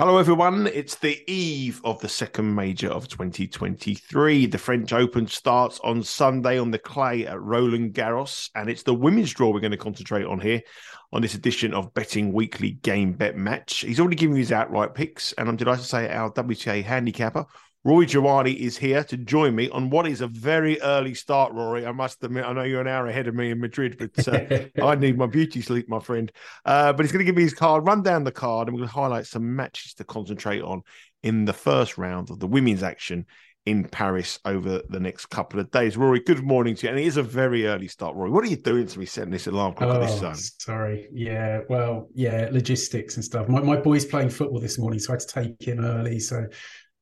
Hello, everyone. It's the eve of the second major of 2023. The French Open starts on Sunday on the clay at Roland Garros, and it's the women's draw we're going to concentrate on here on this edition of Betting Weekly Game Bet Match. He's already given you his outright picks, and I'm delighted to say our WTA handicapper, Rory Jiwani is here to join me on what is a very early start, Rory. I must admit, I know you're an hour ahead of me in Madrid, but uh, I need my beauty sleep, my friend. Uh, but he's going to give me his card, run down the card, and we're going to highlight some matches to concentrate on in the first round of the women's action in Paris over the next couple of days. Rory, good morning to you. And it is a very early start, Rory. What are you doing to me setting this alarm clock oh, at this zone? Sorry. Yeah. Well, yeah, logistics and stuff. My, my boy's playing football this morning, so I had to take him early. So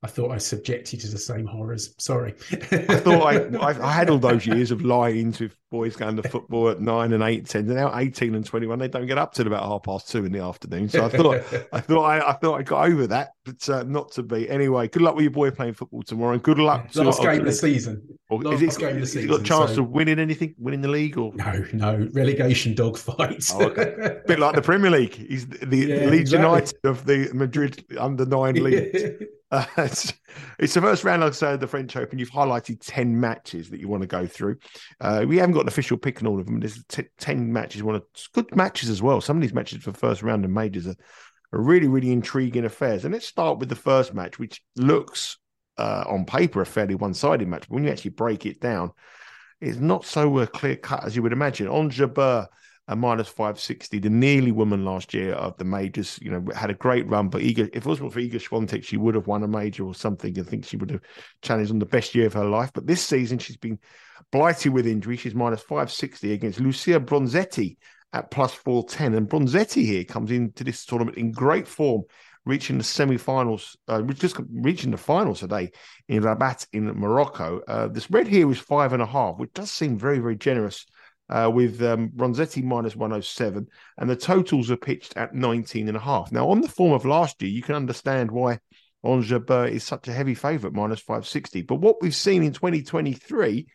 I thought I subject you to the same horrors. Sorry. I thought I, I, had all those years of lying to boys going to football at nine and eight, ten. And now eighteen and twenty one, they don't get up till about half past two in the afternoon. So I thought I thought I, I thought I got over that, but uh, not to be. Anyway, good luck with your boy playing football tomorrow, and good luck. to Last game of the season. Or last is it, game of the season. Got a chance so... of winning anything, winning the league, or no, no relegation dogfights. oh, okay. Bit like the Premier League. He's the yeah, Leeds exactly. United of the Madrid under nine league. Uh, it's, it's, the first round, like I said, the French Open. You've highlighted 10 matches that you want to go through. Uh, we haven't got an official pick on all of them. There's t- 10 matches, one of good matches as well. Some of these matches for first round and majors are, are really, really intriguing affairs. And let's start with the first match, which looks uh, on paper a fairly one sided match. But when you actually break it down, it's not so uh, clear cut as you would imagine. Ons Jabeur a minus 560. The nearly woman last year of the majors, you know, had a great run. But Iga, if it wasn't for Iga Swiatek, she would have won a major or something. I think she would have challenged on the best year of her life. But this season, she's been blighted with injury. She's minus 560 against Lucia Bronzetti at plus 410. And Bronzetti here comes into this tournament in great form, reaching the semi-finals, uh, just reaching the finals today in Rabat in Morocco. Uh, the spread here is five and a half, which does seem very, very generous uh, with um, Bronzetti minus 107, and the totals are pitched at 19 and a half. Now, on the form of last year, you can understand why Jabeur is such a heavy favourite, minus 560. But what we've seen in 2023,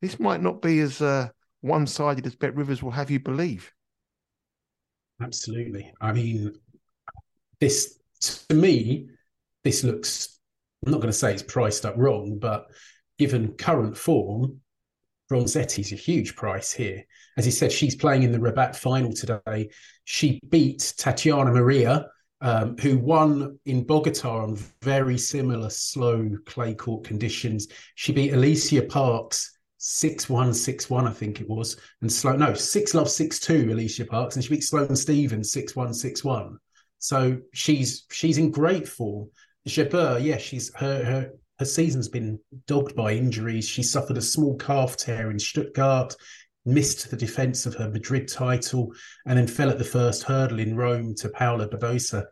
this might not be as uh, one sided as Bet Rivers will have you believe. Absolutely. I mean, this to me, this looks, I'm not going to say it's priced up wrong, but given current form, Bronzetti's a huge price here. As he said, she's playing in the Rabat final today. She beat Tatiana Maria, um, who won in Bogota on very similar slow clay court conditions. She beat Alicia Parks 6 1 6 1, I think it was. And slow, no, 6 love 6 2, Alicia Parks. And she beat Sloane Stevens 6 1 6 1. So she's she's in great form. Jabeur, yeah, she's her her her season's been dogged by injuries. She suffered a small calf tear in Stuttgart, missed the defence of her Madrid title, and then fell at the first hurdle in Rome to Paula Badosa.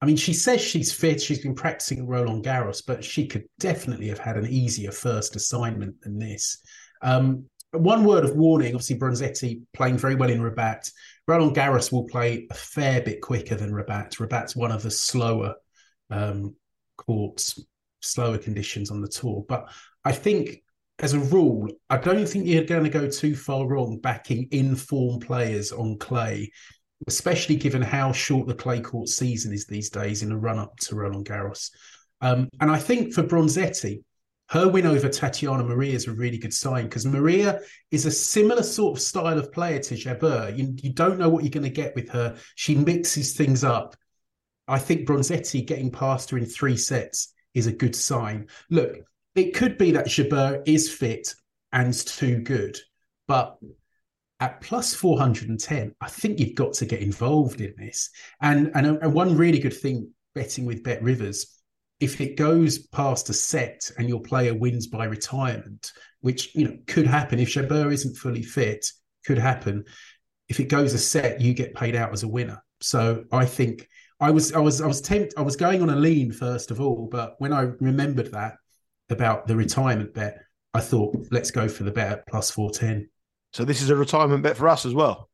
I mean, she says she's fit. She's been practicing at Roland Garros, but she could definitely have had an easier first assignment than this. Um, one word of warning obviously, Bronzetti playing very well in Rabat. Roland Garros will play a fair bit quicker than Rabat. Rabat's one of the slower um, courts slower conditions on the tour. But I think as a rule, I don't think you're going to go too far wrong backing informed players on clay, especially given how short the clay court season is these days in the run up to Roland Garros. Um, and I think for Bronzetti, her win over Tatiana Maria is a really good sign because Maria is a similar sort of style of player to Jabeur. You, you don't know what you're going to get with her. She mixes things up. I think Bronzetti getting past her in three sets is a good sign. Look, it could be that Jabeur is fit and too good, but at plus 410, I think you've got to get involved in this. And, and, and one really good thing betting with Bet Rivers, if it goes past a set and your player wins by retirement, which you know could happen if Jabeur isn't fully fit, could happen. If it goes a set, you get paid out as a winner. So I think I was I was I was tempted I was going on a lean first of all, but when I remembered that about the retirement bet, I thought let's go for the bet at plus four ten. So this is a retirement bet for us as well.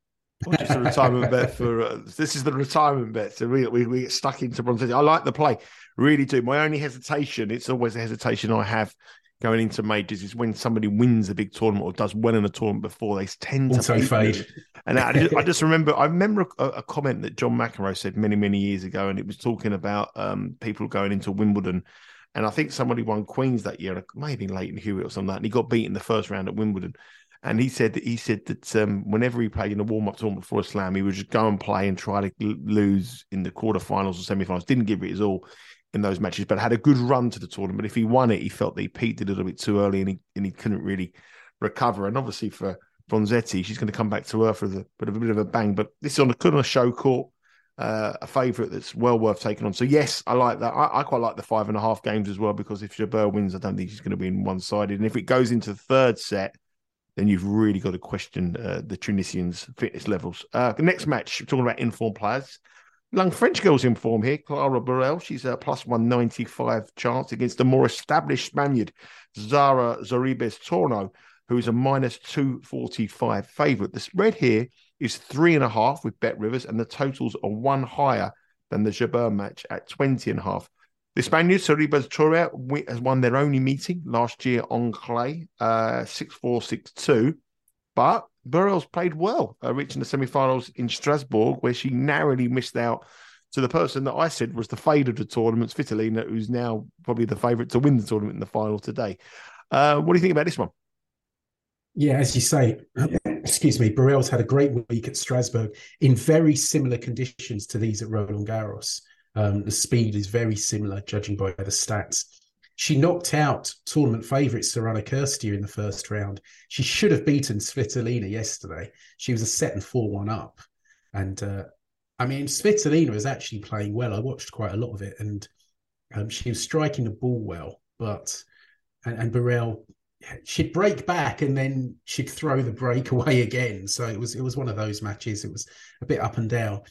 just a retirement bet for uh, this is the retirement bet. So we, we, we get stuck into Bronzetti. I like the play, really do. My only hesitation, it's always a hesitation I have going into majors, is when somebody wins a big tournament or does well in a tournament before they tend to also fade. And I just, I just, remember, I remember a, a, comment that John McEnroe said many many years ago, and it was talking about um, people going into Wimbledon. And I think somebody won Queens that year, maybe Lleyton Hewitt or something like that, and he got beaten the first round at Wimbledon. And he said that he said that um, whenever he played in a warm up tournament before a slam, he would just go and play and try to lose in the quarterfinals or semifinals. Didn't give it his all in those matches, but had a good run to the tournament. If he won it, he felt that he peaked a little bit too early and he and he couldn't really recover. And obviously for Bronzetti, she's going to come back to earth with a bit of a bit of a bang. But this is on a good on a show court, uh, a favourite that's well worth taking on. So yes, I like that. I, I, quite like the five and a half games as well because if Jabeur wins, I don't think she's going to be in one sided. And if it goes into the third set, then you've really got to question uh, the Tunisians' fitness levels. Uh, the next match, talking about informed players. Young French girls in form here. Clara Burel, she's a plus 195 chance against the more established Spaniard, Sara Sorribes Tormo, who is a minus 245 favourite. The spread here is three and a half with Bet Rivers, and the totals are one higher than the Jabeur match at 20 and a half. The Spaniards, Sorribes Torre, has won their only meeting last year on clay, uh, 6 4 6 2. But Burel's played well, uh, reaching the semi finals in Strasbourg, where she narrowly missed out to the person that I said was the fade of the tournament, Svitolina, who's now probably the favourite to win the tournament in the final today. Uh, what do you think about this one? Yeah, as you say, excuse me, Burel's had a great week at Strasbourg in very similar conditions to these at Roland Garros. Um, the speed is very similar, judging by the stats. She knocked out tournament favourite Sorana Cirstea in the first round. She should have beaten Svitolina yesterday. She was a set and 4 1 up. And uh, I mean, Svitolina was actually playing well. I watched quite a lot of it and um, she was striking the ball well. But, and, and Burel, she'd break back and then she'd throw the break away again. So it was it was one of those matches. It was a bit up and down.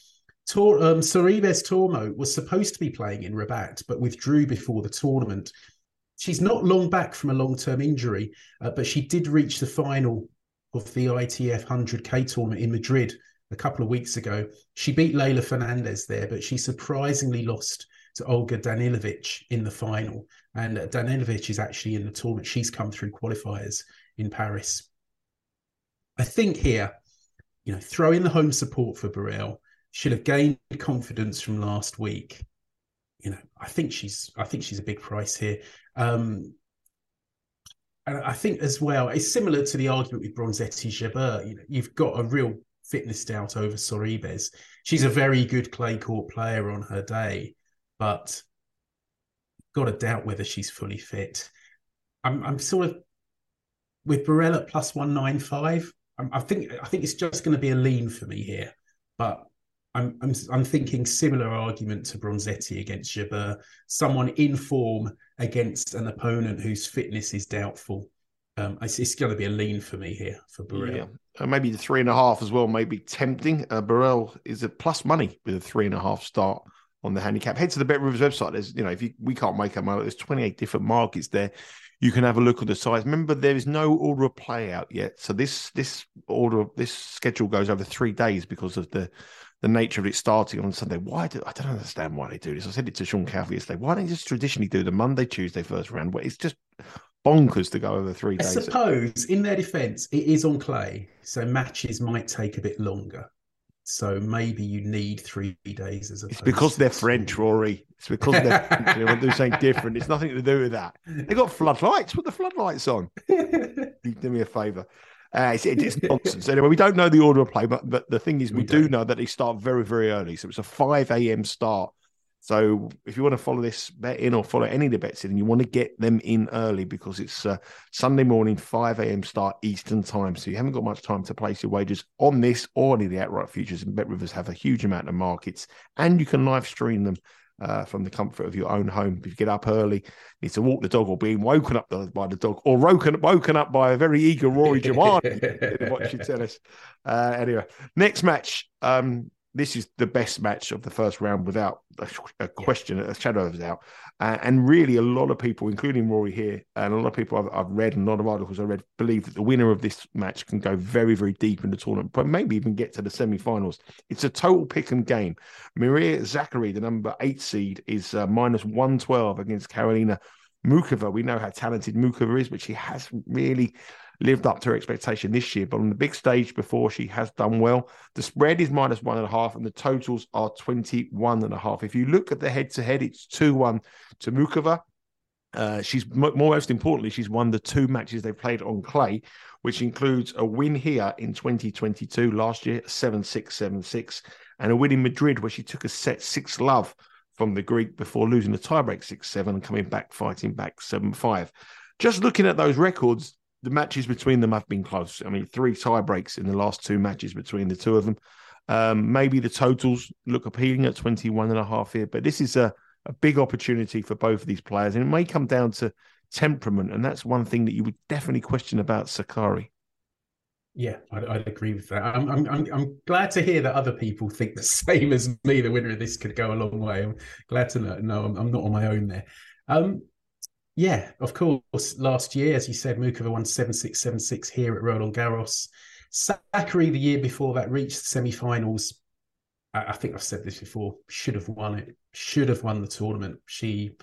Tor, um, Sorribes Tormo was supposed to be playing in Rabat, but withdrew before the tournament. She's not long back from a long term injury, uh, but she did reach the final of the ITF 100K tournament in Madrid a couple of weeks ago. She beat Leylah Fernandez there, but she surprisingly lost to Olga Danilovic in the final. And uh, Danilovic is actually in the tournament. She's come through qualifiers in Paris. I think here, you know, throw in the home support for Burel she'll have gained confidence from last week. You know, I think she's I think she's a big price here. Um, and I think as well, it's similar to the argument with Bronzetti Jabeur. You know, you've got a real fitness doubt over Sorribes. She's a very good clay court player on her day, but got to doubt whether she's fully fit. I'm, I'm sort of with Burel at plus one nine five. I think I think it's just going to be a lean for me here, but I'm, I'm, I'm thinking similar argument to Bronzetti against Jabeur, someone in form against an opponent whose fitness is doubtful. Um, it's, it's going to be a lean for me here for Burel. Yeah. Uh, maybe the three and a half as well may be tempting. Uh, Burel is a plus money with a three and a half start on the handicap. Head to the Bet Rivers website. There's, you know, if you, we can't make them out, there's 28 different markets there. You can have a look at the size. Remember, there is no order of play out yet. So this this order, this schedule goes over three days because of the the nature of it starting on Sunday. Why do I don't understand why they do this? I said it to Sean Caffey yesterday. Why don't they just traditionally do the Monday, Tuesday first round? Where it's just bonkers to go over three days. I suppose, in their defence, it is on clay, so matches might take a bit longer. So maybe you need three days as a. It's because they're French, Rory. It's because they're French. They want to do something different. It's nothing to do with that. They got floodlights. Put the floodlights on. do me a favour. Uh, it's, it's nonsense. anyway, we don't know the order of play, but, but the thing is, we, we do know that they start very, very early. So it's a 5 a.m. start So if you want to follow this bet in or follow any of the bets in, you want to get them in early because it's uh, Sunday morning, 5 a.m. start Eastern time. So you haven't got much time to place your wagers on this or any of the outright futures. And Bet Rivers have a huge amount of markets and you can live stream them uh, from the comfort of your own home. If you get up early, need to walk the dog, or being woken up by the dog, or woken woken up by a very eager Rory Jiwani, what you tell us. Uh, anyway, next match. Um, this is the best match of the first round without a, a question, a shadow of a doubt. Uh, and really, a lot of people, including Rory here, and a lot of people I've, I've, read and a lot of articles I read, believe that the winner of this match can go very, very deep in the tournament, but maybe even get to the semi-finals. It's a total pick and game. Maria Sakkari, the number eight seed, is uh, minus one twelve against Karolina Muchova. We know how talented Muchova is, but she has really lived up to her expectation this year. But on the big stage before, she has done well. The spread is minus one and a half, and the totals are 21 and a half. If you look at the head to head, it's 2 1 to Muchova. Uh, she's most importantly, she's won the two matches they've played on clay, which includes a win here in 2022 last year, 7 6 7 6, and a win in Madrid where she took a set 6 love from the Greek before losing the tiebreak 6 7 and coming back fighting back 7 5. Just looking at those records, the matches between them have been close. I mean, three tie breaks in the last two matches between the two of them. Um, maybe the totals look appealing at 21 and a half here, but this is a, a big opportunity for both of these players. And it may come down to temperament. And that's one thing that you would definitely question about Sakkari. Yeah, I'd, I'd, agree with that. I'm, I'm, I'm glad to hear that other people think the same as me. The winner of this could go a long way. I'm glad to know. No, I'm, I'm not on my own there. Um, yeah, of course. Last year, as you said, Muchova won 7 6 7 6 here at Roland Garros. Sakkari, the year before that, reached the semi finals. I, I think I've said this before, should have won it, should have won the tournament. She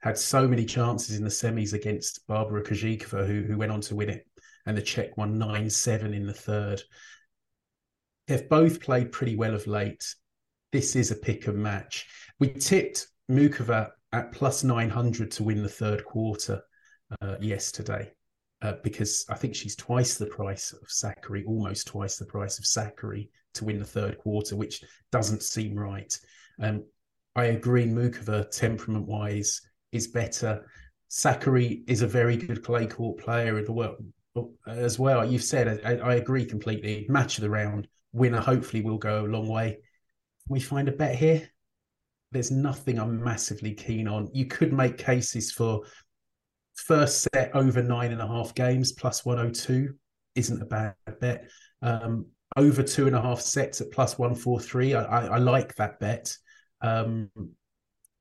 had so many chances in the semis against Barbara Krejcikova, who, who went on to win it. And the Czech won 9 7 in the third. They've both played pretty well of late. This is a pick and match. We tipped Muchova at plus 900 to win the third quarter uh, yesterday uh, because I think she's twice the price of Sakkari, almost twice the price of Sakkari to win the third quarter, which doesn't seem right. Um, I agree, Muchova, temperament wise, is better. Sakkari is a very good clay court player in the world as well. You've said, I, I agree completely. Match of the round, winner hopefully will go a long way. we find a bet here? There's nothing I'm massively keen on. You could make cases for first set over nine and a half games plus 102 isn't a bad bet. Um, over two and a half sets at plus 143, I, I, I like that bet um,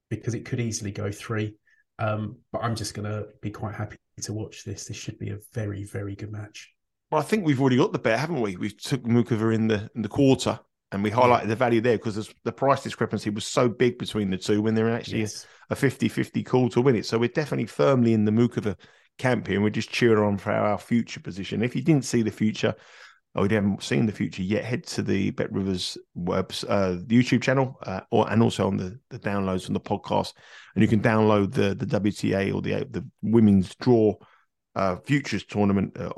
because it could easily go three. Um, but I'm just going to be quite happy to watch this. This should be a very, very good match. Well, I think we've already got the bet, haven't we? We took Muchova in the in the quarter and we highlighted the value there because the price discrepancy was so big between the two when they're actually yes. a 50-50 call to win it. So we're definitely firmly in the Muchova camp here, and we're just cheering on for our future position. If you didn't see the future, or you haven't seen the future yet, head to the Bet Rivers webs, uh, YouTube channel, uh, or and also on the, the downloads from the podcast, and you can download the the WTA or the the women's draw uh, futures tournament. Uh,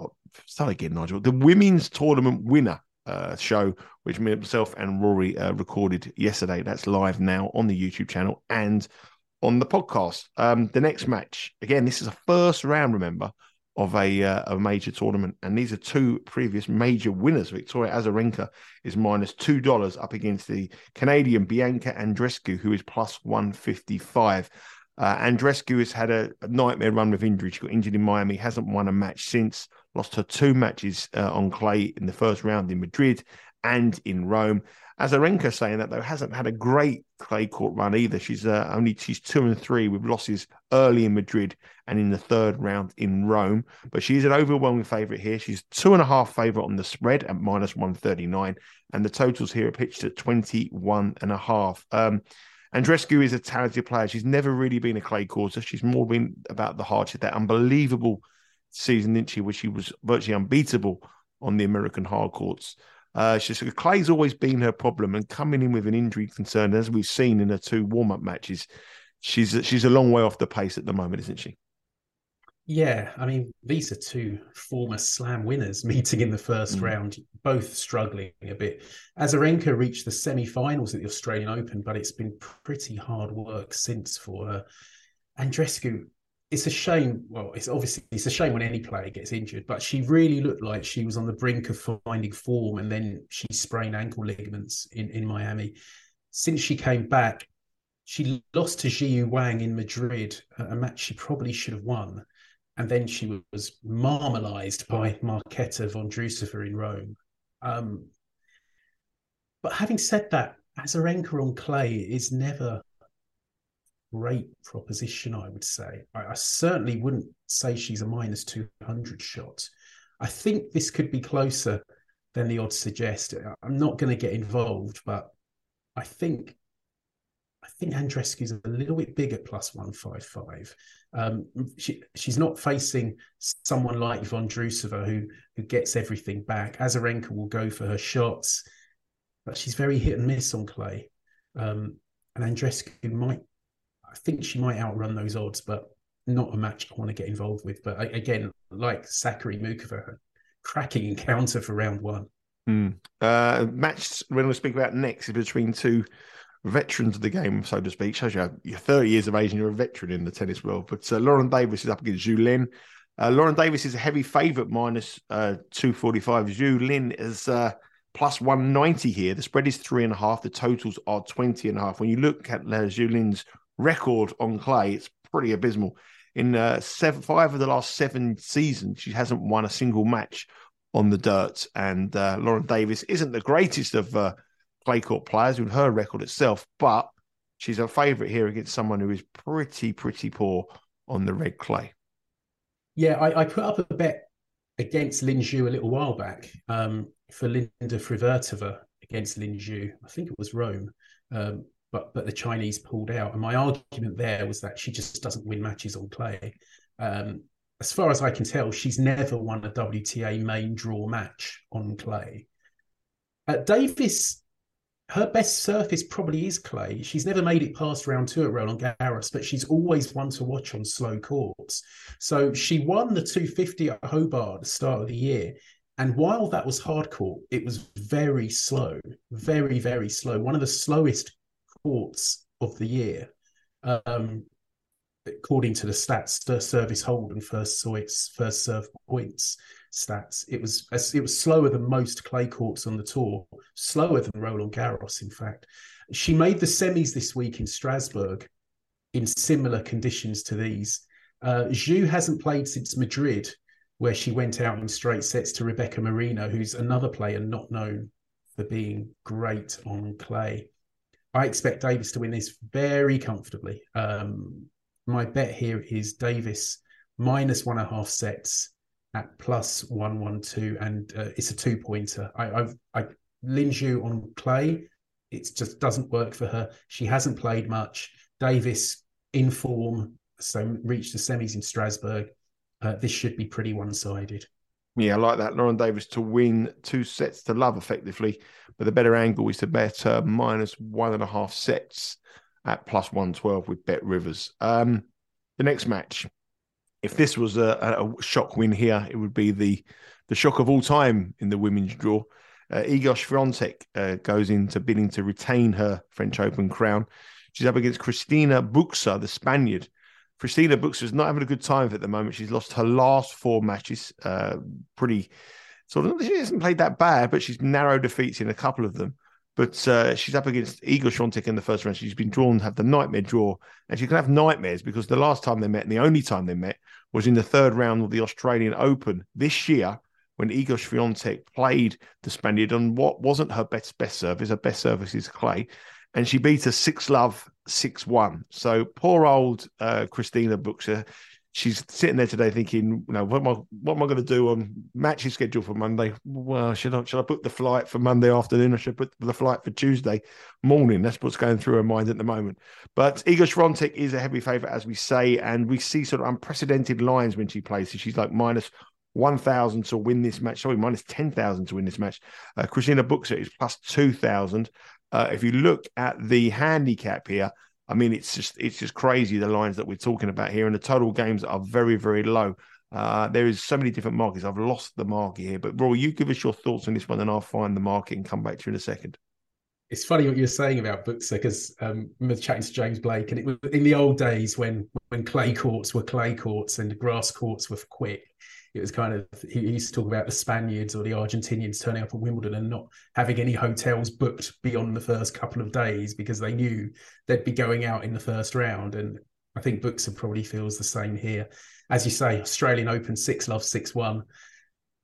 start again, Nigel. The women's tournament winner uh, show, which myself and Rory uh, recorded yesterday. That's live now on the YouTube channel and on the podcast. Um, the next match, again, this is a first round, remember, of a, uh, a major tournament. And these are two previous major winners. Victoria Azarenka is minus $2 up against the Canadian Bianca Andreescu, who is plus 155. Uh, Andreescu has had a, a, nightmare run with injury. She got injured in Miami, hasn't won a match since lost her two matches uh, on clay in the first round in Madrid and in Rome. Azarenka saying that though hasn't had a great clay court run either. She's uh, only she's two and three with losses early in Madrid and in the third round in Rome. But she's an overwhelming favourite here. She's two and a half favourite on the spread at minus one thirty nine, and the totals here are pitched at twenty one and a half. Um, Andreescu is a talented player. She's never really been a clay courter. She's more been about the hardship, that unbelievable season, didn't she, where she was virtually unbeatable on the American hard courts. Uh, she's Clay's always been her problem, and coming in with an injury concern, as we've seen in her two warm up matches, she's she's a long way off the pace at the moment, isn't she? Yeah, I mean, these are two former slam winners meeting in the first mm. round, both struggling a bit. Azarenka reached the semi finals at the Australian Open, but it's been pretty hard work since for her. Andreescu, it's a shame. Well, it's obviously it's a shame when any player gets injured, but she really looked like she was on the brink of finding form, and then she sprained ankle ligaments in in Miami. Since she came back, she lost to Jiu Wang in Madrid, a match she probably should have won. And then she was marmalized by Marketa Vondrousova in Rome. Um, but having said that, Azarenka on clay is never great proposition, I would say. I, I, certainly wouldn't say she's a minus 200 shot. I think this could be closer than the odds suggest. I'm not going to get involved, but I think I think Andreescu's a little bit big at plus 155. Um, she, she's not facing someone like Vondrousova who, who gets everything back. Azarenka will go for her shots, but she's very hit and miss on clay. Um, and Andreescu might, I think she might outrun those odds, but not a match I want to get involved with. But again, like Sakkari Muchova, cracking encounter for round one. Mm. Uh, match when we speak about next is between two veterans of the game, so to speak. Shows you you're 30 years of age and you're a veteran in the tennis world. But uh, Lauren Davis is up against Zhu Lin. Uh, Lauren Davis is a heavy favourite, minus, uh, 245. Zhu Lin is uh, plus 190 here. The spread is three and a half. The totals are 20 and a half. When you look at uh, Zhu Lin's record on clay, it's pretty abysmal. In uh, seven, five of the last seven seasons, she hasn't won a single match on the dirt. And uh, Lauren Davis isn't the greatest of uh, clay court players with her record itself, but she's a favourite here against someone who is pretty, pretty poor on the red clay. Yeah, I, I put up a bet against Lin Zhu a little while back um, for Linda Fruhvirtova against Lin Zhu. I think it was Rome, um, but but the Chinese pulled out. And my argument there was that she just doesn't win matches on clay. Um, as far as I can tell, she's never won a WTA main draw match on clay. Uh, Davis her best surface probably is clay. She's never made it past round two at Roland Garros, but she's always one to watch on slow courts. So she won the 250 at Hobart at the start of the year. And while that was hard court, it was very slow, very, very slow. One of the slowest courts of the year, um, according to the stats, first service hold and first first serve points stats. It was it was slower than most clay courts on the tour, slower than Roland Garros, in fact. She made the semis this week in Strasbourg in similar conditions to these. Uh, Zhu hasn't played since Madrid, where she went out in straight sets to Rebecca Marino, who's another player not known for being great on clay. I expect Davis to win this very comfortably. Um, my bet here is Davis minus one and a half sets at plus 112 and uh, it's a two pointer. I, I've I on clay, it just doesn't work for her. She hasn't played much. Davis in form, so reached the semis in Strasbourg. Uh, this should be pretty one sided. Yeah, I like that. Lauren Davis to win two sets to love effectively, but the better angle is to bet uh, minus one and a half sets at plus 112 with Bet Rivers. Um, the next match, if this was a, a, shock win here, it would be the the shock of all time in the women's draw. Uh, Iga Swiatek uh, goes into bidding to retain her French Open crown. She's up against Cristina Bucsa, the Spaniard. Cristina Bucsa is not having a good time at the moment. She's lost her last four matches. Uh, pretty sort of, she hasn't played that bad, but she's narrow defeats in a couple of them. But uh, she's up against Iga Swiatek in the first round. She's been drawn to have the nightmare draw, and she can have nightmares because the last time they met, and the only time they met, was in the third round of the Australian Open this year when Iga Swiatek played the Spaniard on what wasn't her best best service. Her best service is clay, and she beat her six love six one. So poor old uh, Cristina Bucsa she's sitting there today thinking, you know, what am I, what am I going to do on matches schedule for Monday? Well, should I, should I the flight for Monday afternoon? I should put the flight for Tuesday morning. That's what's going through her mind at the moment. But Iga Swiatek is a heavy favourite, as we say, and we see sort of unprecedented lines when she plays. So she's like minus 1,000 to win this match. Sorry, minus 10,000 to win this match. Uh, Cristina Bucsa is plus 2,000. Uh, if you look at the handicap here, I mean, it's just it's just crazy the lines that we're talking about here, and the total games are very very low. Uh, there is so many different markets. I've lost the market here, but Roy, you give us your thoughts on this one, and I'll find the market and come back to you in a second. It's funny what you're saying about Bucsa because um, I remember chatting to James Blake, and it was in the old days when when clay courts were clay courts and grass courts were quick it was kind of he used to talk about the Spaniards or the Argentinians turning up at Wimbledon and not having any hotels booked beyond the first couple of days because they knew they'd be going out in the first round. And I think Bucsa probably feels the same here. As you say, Australian Open six love six one.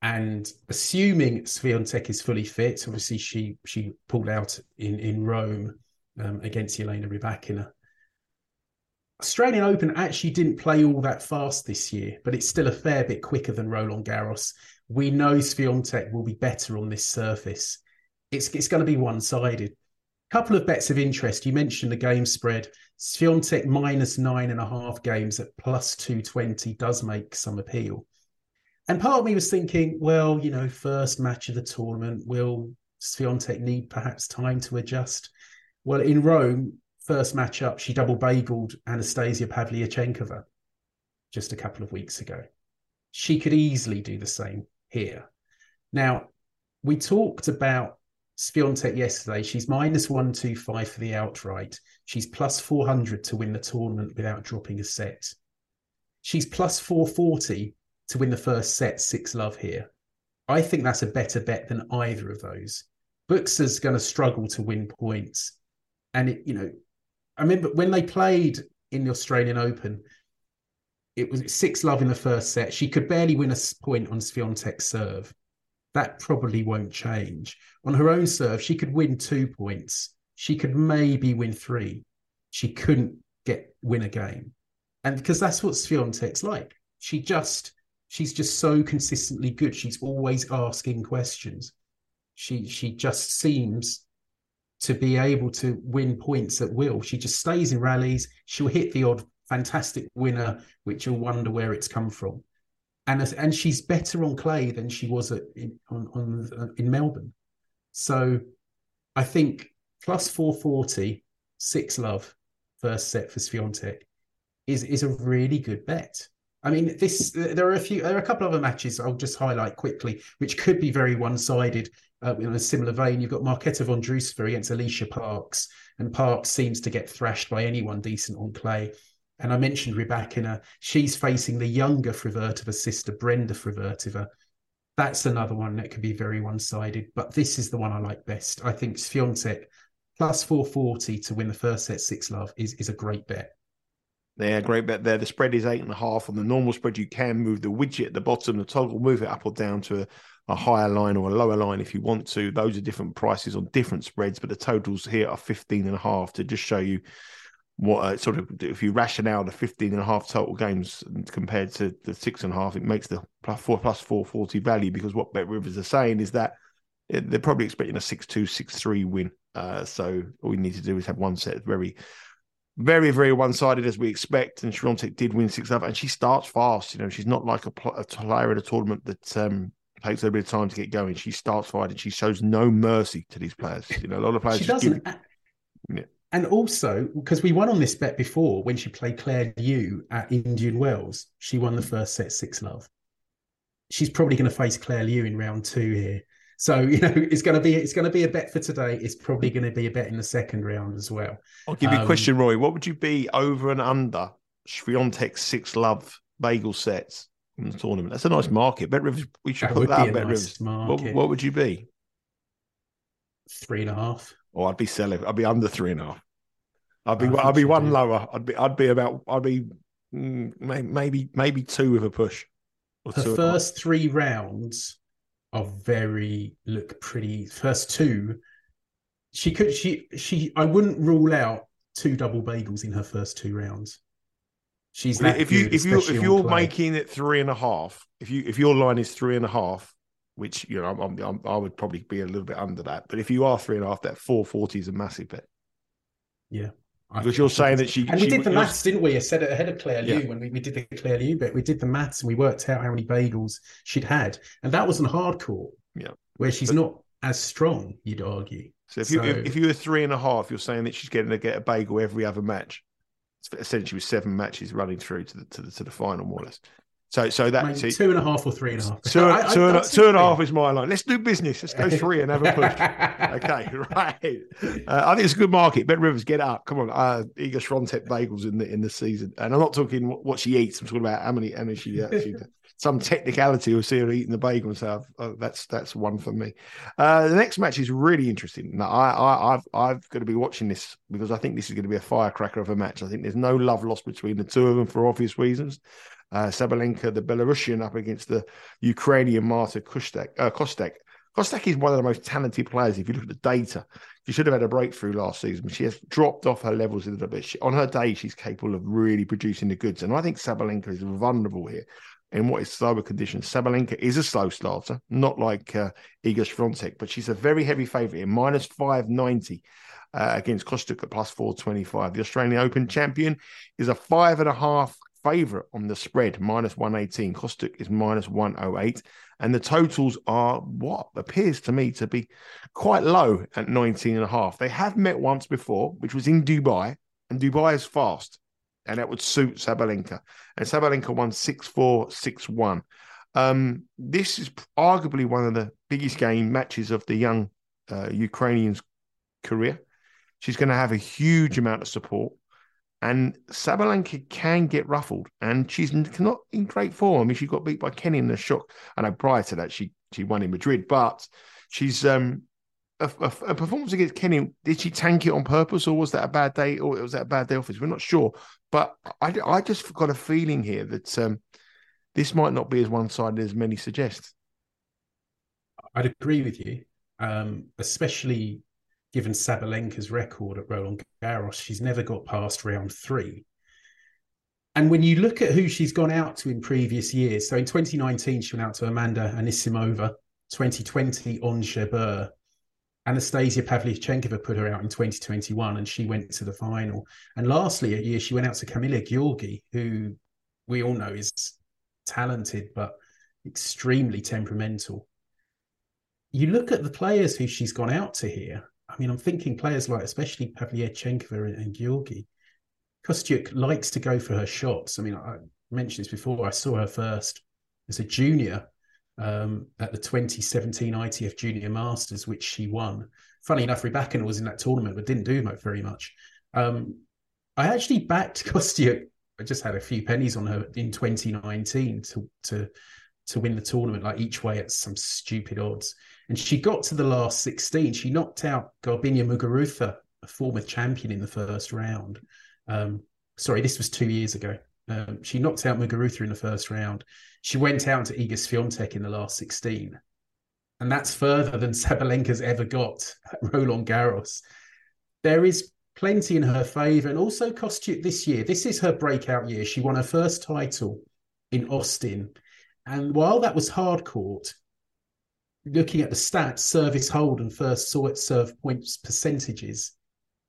And assuming Swiatek is fully fit, obviously she she pulled out in in Rome um, against Elena Rybakina. Australian Open actually didn't play all that fast this year, but it's still a fair bit quicker than Roland Garros. We know Swiatek will be better on this surface. It's, it's going to be one sided. Couple of bets of interest. You mentioned the game spread. Swiatek minus nine and a half games at plus 220 does make some appeal. And part of me was thinking, well, you know, first match of the tournament, will Swiatek need perhaps time to adjust? Well, in Rome, first matchup, she double bageled Anastasia Pavlyuchenkova just a couple of weeks ago. She could easily do the same here. Now, we talked about Swiatek yesterday. She's minus 125 for the outright. She's plus 400 to win the tournament without dropping a set. She's plus 440 to win the first set, six love here. I think that's a better bet than either of those. Bucsa's going to struggle to win points. And it, you know, I remember when they played in the Australian Open, it was six love in the first set. She could barely win a point on Swiatek's serve. That probably won't change. On her own serve, she could win two points. She could maybe win three. She couldn't get win a game. And because that's what Swiatek's like. She just she's just so consistently good. She's always asking questions. She she just seems to be able to win points at will. She just stays in rallies. She'll hit the odd fantastic winner, which you'll wonder where it's come from. And and she's better on clay than she was at, in, on, on uh, in Melbourne. So I think plus 440, six love, first set for Swiatek is is a really good bet. I mean, this there are a few, there are a couple of other matches I'll just highlight quickly, which could be very one-sided. Uh, in a similar vein, you've got Marketa Vondrousova against Alicia Parks, and Parks seems to get thrashed by anyone decent on clay. And I mentioned Rybakina; she's facing the younger Fruhvirtova sister, Brenda Fruhvirtova. That's another one that could be very one-sided, but this is the one I like best. I think Swiatek plus 440 to win the first set six love is, is a great bet. Yeah, great bet there. The spread is eight and a half. On the normal spread, you can move the widget at the bottom, the toggle, move it up or down to a, a higher line or a lower line if you want to. Those are different prices on different spreads, but the totals here are 15 and a half to just show you what uh, sort of if you ration out the 15 and a half total games compared to the six and a half, it makes the plus four plus 440 value because what Bet Rivers are saying is that they're probably expecting a 6 2, 6 3 win. Uh, so all we need to do is have one set very very, very one sided as we expect. And Swiatek did win six love, and she starts fast. You know, she's not like a, a player in a tournament that um, takes a little bit of time to get going. She starts fighting. She shows no mercy to these players. You know, a lot of players. She doesn't. Give... Yeah. And also, because we won on this bet before when she played Claire Liu at Indian Wells, she won the first set six love. She's probably going to face Claire Liu in round two here. So you know it's going to be it's going to be a bet for today. It's probably going to be a bet in the second round as well. I'll give you um, a question, Roy. What would you be over and under Swiatek's six love bagel sets in the tournament? That's a nice market. Bet Rivers. We should that put that. Bet nice Rivers. What, what, would you be? Three and a half. Oh, I'd be selling. I'd be under three and a half. I'd be. I'd be one do. lower. I'd be. I'd be about. I'd be mm, maybe maybe two with a push. The first three rounds are very look pretty. First two, she could she she. I wouldn't rule out two double bagels in her first two rounds. She's if you good, if you if you're making it three and a half, if you if your line is three and a half, which you know I'm, I'm, i would probably be a little bit under that, but if you are three and a half, that four forty is a massive bet. Yeah, because you're saying that she and she, we did the maths, didn't we? I said it ahead of Claire Liu yeah. when we, we did the Claire Liu bit. We did the maths and we worked out how many bagels she'd had, and that wasn't hardcore. Yeah, where she's but, not as strong, you'd argue. So if you if, if you were three and a half, you're saying that she's getting to get a bagel every other match. Essentially with seven matches running through to the to the to the final, more or less. So, so that so, two and a half or three and a half. Two, I, I, two, and, two and a half is my line. Let's do business. Let's go three and have a push. okay, right. Uh, I think it's a good market. Bet Rivers, get up. Come on. Uh, Iga Swiatek bagels in the in the season, and I'm not talking what she eats. I'm talking about how many many she actually. Some technicality of see her eating the bagel stuff. Oh, that's that's one for me. Uh, the next match is really interesting. Now, I, I I've I've got to be watching this because I think this is going to be a firecracker of a match. I think there's no love lost between the two of them for obvious reasons uh, Sabalenka, the Belarusian, up against the Ukrainian Marta Kostyuk. Uh, is one of the most talented players. If you look at the data, she should have had a breakthrough last season, she has dropped off her levels a little bit. She, on her day, she's capable of really producing the goods. And I think Sabalenka is vulnerable here in what is slower conditions. Sabalenka is a slow starter, not like uh, Iga Swiatek, but she's a very heavy favourite in minus 590 uh, against Kostyuk at plus 425. The Australian Open champion is a five and a half favourite on the spread, minus 118. Kostyuk is minus 108. And the totals are what appears to me to be quite low at 19 and a half. They have met once before, which was in Dubai, and Dubai is fast. And that would suit Sabalenka. And Sabalenka won 6 4, 6 1. Um, this is arguably one of the biggest game matches of the young uh, Ukrainian's career. She's going to have a huge amount of support. And Sabalenka can get ruffled, and she's not in great form. I mean, she got beat by Kenin in the shock. I know prior to that, she she won in Madrid, but she's um a, a, a, performance against Kenin. Did she tank it on purpose, or was that a bad day, or was that a bad day off? We're not sure, but I I just got a feeling here that um this might not be as one sided as many suggest. I'd agree with you, um, especially given Sabalenka's record at Roland Garros, she's never got past round three. And when you look at who she's gone out to in previous years, so in 2019, she went out to Amanda Anisimova, 2020, Ons Jabeur. Anastasia Pavlyuchenkova put her out in 2021 and she went to the final. And lastly, a year she went out to Camila Giorgi, who we all know is talented but extremely temperamental. You look at the players who she's gone out to here, I mean, I'm thinking players like, especially Pavlyuchenkova and, and Giorgi. Kostyuk likes to go for her shots. I mean, I mentioned this before. I saw her first as a junior um, at the 2017 ITF Junior Masters, which she won. Funny enough, Rybakina was in that tournament, but didn't do very much. Um, I actually backed Kostyuk. I just had a few pennies on her in 2019 to to to win the tournament, like each way at some stupid odds. And she got to the last 16. She knocked out Garbiñe Muguruza, a former champion in the first round. Um, sorry, this was two years ago. Um, she knocked out Muguruza in the first round. She went out to Iga Swiatek in the last 16. And that's further than Sabalenka's ever got at Roland Garros. There is plenty in her favour. And also Kostyuk this year. This is her breakout year. She won her first title in Austin and while that was hard court, looking at the stats, service hold and first serve points percentages,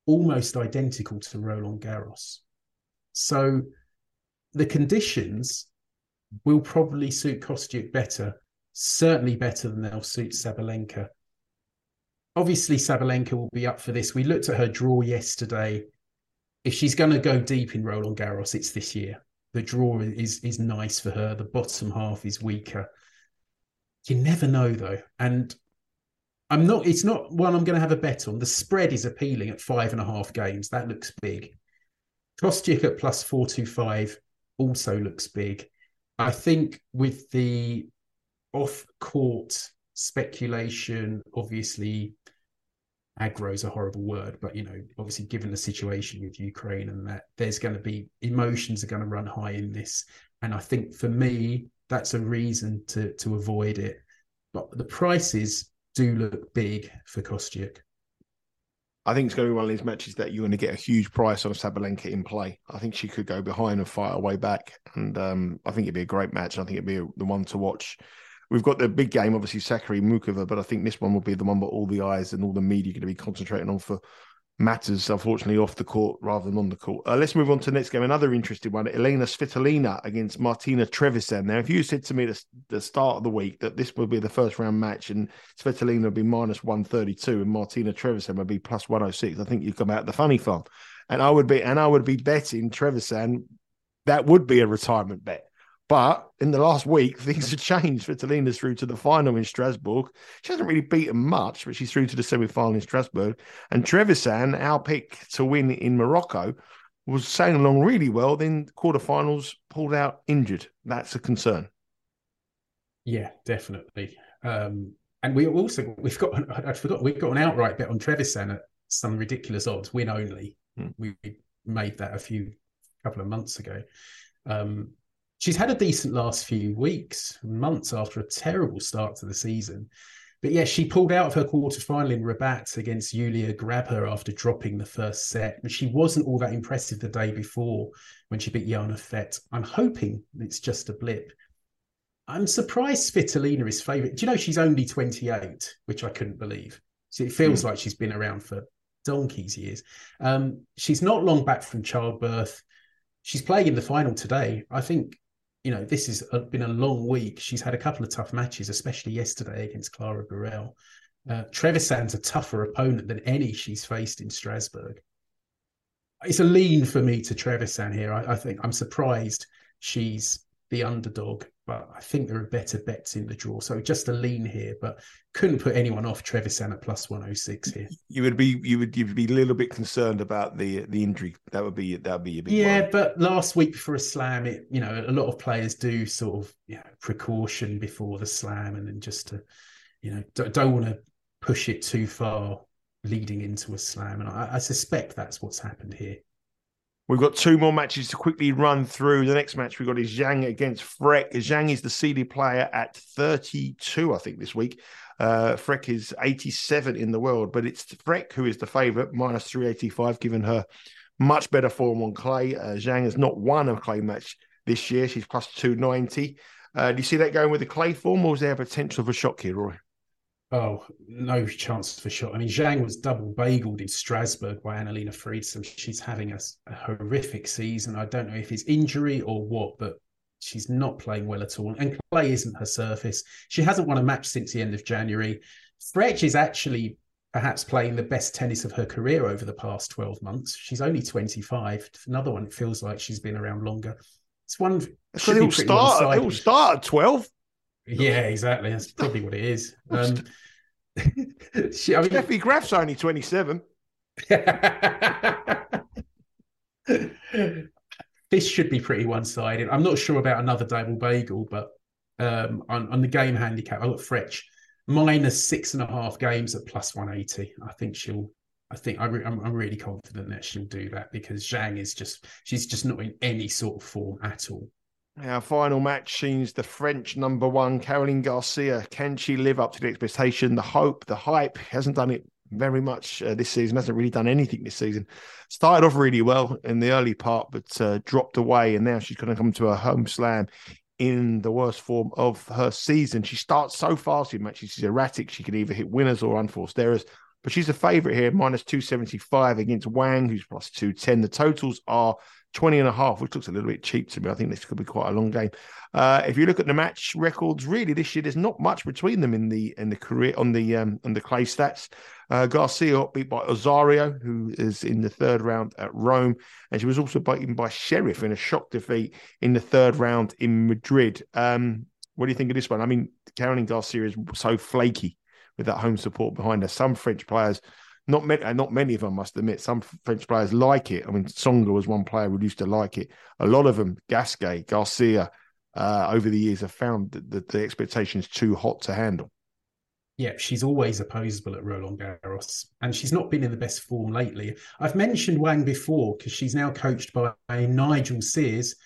almost identical to Roland Garros. So the conditions will probably suit Kostyuk better, certainly better than they'll suit Sabalenka. Obviously, Sabalenka will be up for this. We looked at her draw yesterday. If she's going to go deep in Roland Garros, it's this year the draw is is nice for her. The bottom half is weaker. You never know though, and I'm not. It's not one I'm going to have a bet on. The spread is appealing at five and a half games. That looks big. Kostyuk at plus four two five also looks big. I think with the off court speculation, obviously aggro is a horrible word, but you know, obviously, given the situation with Ukraine and that, there's going to be emotions are going to run high in this, and I think for me, that's a reason to to avoid it. But the prices do look big for Kostyuk. I think it's going to be one of these matches that you're going to get a huge price on Sabalenka in play. I think she could go behind and fight her way back, and um, I think it'd be a great match. I think it'd be a, the one to watch we've got the big game, obviously Sakkari Muchova, but I think this one will be the one where all the eyes and all the media are going to be concentrating on for matters, unfortunately, off the court rather than on the court. Uh, let's move on to the next game. Another interesting one Elena Svitolina against Martina Trevisan. Now, if you said to me the, the start of the week that this would be the first round match and Svitolina would be minus 132 and Martina Trevisan would be plus 106, I think you'd come out the funny farm. And I would be and I would be betting Trevisan that would be a retirement bet. But in the last week, things have changed. Svitolina's through to the final in Strasbourg. She hasn't really beaten much, but she's through to the semi final in Strasbourg. And Trevisan, our pick to win in Morocco, was sailing along really well. Then quarterfinals pulled out injured. That's a concern. Yeah, definitely. Um, and we also we've got I forgot we've got an outright bet on Trevisan at some ridiculous odds, win only. Hmm. We made that a few couple of months ago. Um, she's had a decent last few weeks, months after a terrible start to the season. But yeah, she pulled out of her quarter final in Rabat against Julia Grabher after dropping the first set. And she wasn't all that impressive the day before when she beat Jana Fett. I'm hoping it's just a blip. I'm surprised Svitolina is favourite. Do you know she's only 28, which I couldn't believe. So it feels mm. like she's been around for donkey's years. Um, she's not long back from childbirth. She's playing in the final today. I think you know, this has been a long week. She's had a couple of tough matches, especially yesterday against Clara Burel. Uh, Trevisan's a tougher opponent than any she's faced in Strasbourg. It's a lean for me to Trevisan here. I, I think I'm surprised she's the underdog but I think there are better bets in the draw. So just a lean here, but couldn't put anyone off Trevisan at plus one oh six here. You would be you would you'd be a little bit concerned about the the injury. That would be that would be a big yeah. But last week for a slam, it you know a lot of players do sort of you know, precaution before the slam, and then just to you know don't, don't want to push it too far leading into a slam. And I, I suspect that's what's happened here. We've got two more matches to quickly run through. The next match we've got is Zhang against Frech. Zhang is the seeded player at 32, I think, this week. Uh, Frech is 87 in the world, but it's Frech who is the favourite, minus 385, given her much better form on clay. Uh, Zhang has not won a clay match this year. She's plus 290. Uh, do you see that going with the clay form, or is there a potential for shock here, Roy? Oh, no chance for sure. I mean, Zhang was double bageled in Strasbourg by Anna-Lena Friedsam. She's having a, a, horrific season. I don't know if it's injury or what, but she's not playing well at all. And clay isn't her surface. She hasn't won a match since the end of January. Frech is actually perhaps playing the best tennis of her career over the past 12 months. She's only 25. Another one feels like she's been around longer. It's one. So it'll start, it'll start at 12. Yeah, exactly. That's probably what it is. Um, she, I mean, Steffi Graf's only 27. this should be pretty one sided. I'm not sure about another double bagel, but um, on, on the game handicap, I got Frech minus six and a half games at plus 180. I think she'll. I think I am I'm really confident that she'll do that because Zhang is just she's just not in any sort of form at all. Our final match sees the French number one, Caroline Garcia. Can she live up to the expectation, the hope, the hype? Hasn't done it very much uh, this season. Hasn't really done anything this season. Started off really well in the early part, but uh, dropped away, and now she's going to come to a home slam in the worst form of her season. She starts so fast in matches. She's erratic. She can either hit winners or unforced errors. But she's a favourite here, minus 275 against Wang, who's plus 210. The totals are 20 and a half, which looks a little bit cheap to me. I think this could be quite a long game. Uh, if you look at the match records, really this year there's not much between them in the in the career on the um, on the clay stats. Uh, Garcia beat by Osorio, who is in the third round at Rome, and she was also beaten by Sherif in a shock defeat in the third round in Madrid. Um, what do you think of this one? I mean, Caroline Garcia is so flaky with that home support behind her. Some French players not many, uh, not many of them, must admit. Some French players like it. I mean, Tsonga was one player who used to like it. A lot of them, Gasquet, Garcia, uh, over the years have found that, the expectation is too hot to handle. Yeah, she's always opposable at Roland Garros, and she's not been in the best form lately. I've mentioned Wang before because she's now coached by Nigel Sears,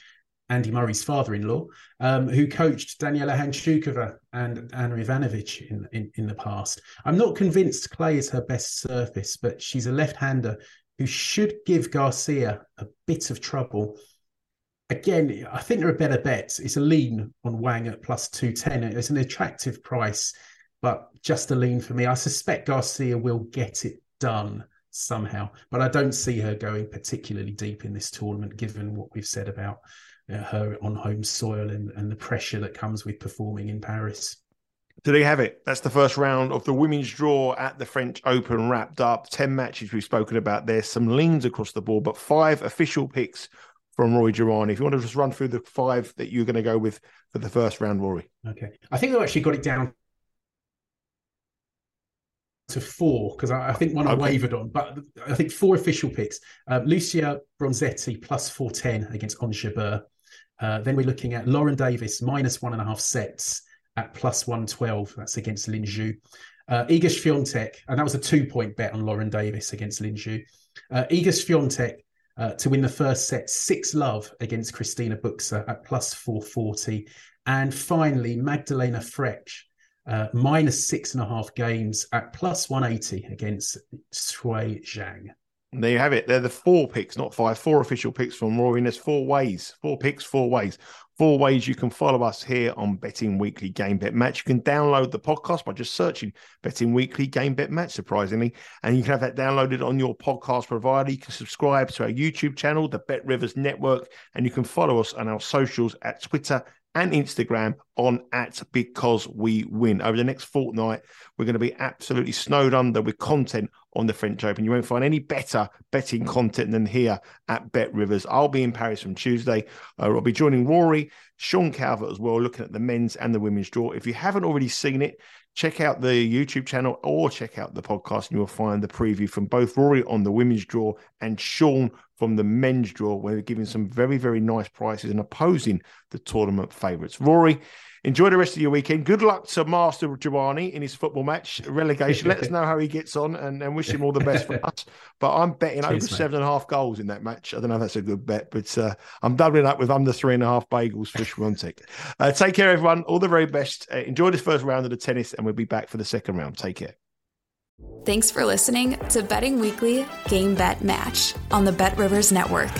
Andy Murray's father-in-law, um, who coached Daniela Hantuchova and Ana Ivanovic in, in, in the past. I'm not convinced clay is her best surface, but she's a left-hander who should give Garcia a bit of trouble. Again, I think there are better bets. It's a lean on Wang at plus 210. It's an attractive price, but just a lean for me. I suspect Garcia will get it done somehow. But I don't see her going particularly deep in this tournament, given what we've said about uh, her on home soil and, and the pressure that comes with performing in Paris. Do they have it? That's the first round of the women's draw at the French Open wrapped up. 10 matches we've spoken about. There's some leans across the board, but five official picks from Rory Jiwani. If you want to just run through the five that you're going to go with for the first round, Rory. Okay. I think I've actually got it down to four because I, I, think one okay. I wavered on, but I think four official picks. Uh, Lucia Bronzetti plus 410 against Ons Jabeur. Uh, then we're looking at Lauren Davis minus one and a half sets at plus 112. That's against Lin Zhu. Uh, Iga Swiatek, and that was a two point bet on Lauren Davis against Lin Zhu. Uh, Iga Swiatek uh, to win the first set, six love against Cristina Bucsa at plus 440. And finally, Magdalena Frech, uh, minus six and a half games at plus 180 against Shuai Zhang. There you have it. They're the four picks, not five. Four official picks from Rory. And there's four ways, four picks, four ways. Four ways you can follow us here on Betting Weekly Game Bet Match. You can download the podcast by just searching Betting Weekly Game Bet Match, surprisingly. And you can have that downloaded on your podcast provider. You can subscribe to our YouTube channel, the BetRivers Network, and you can follow us on our socials at Twitter and Instagram on at because we win. Over the next fortnight, we're going to be absolutely snowed under with content on the French Open. You won't find any better betting content than here at BetRivers. I'll be in Paris from Tuesday. Uh, I'll be joining Rory, Sean Calvert as well, looking at the men's and the women's draw. If you haven't already seen it, check out the YouTube channel or check out the podcast, and you'll find the preview from both Rory on the women's draw and Sean from the men's draw, where we're giving some very, very nice prices and opposing the tournament favourites. Rory, enjoy the rest of your weekend. Good luck to Master Giovanni in his football match relegation. Let us know how he gets on and, and wish him all the best for us. But I'm betting Cheers, over mate. seven and a half goals in that match. I don't know if that's a good bet, but uh, I'm doubling up with under three and a half bagels for Swiatek. Uh, take care, everyone. All the very best. Uh, enjoy this first round of the tennis, and we'll be back for the second round. Take care. Thanks for listening to Betting Weekly Game Bet Match on the BetRivers Network.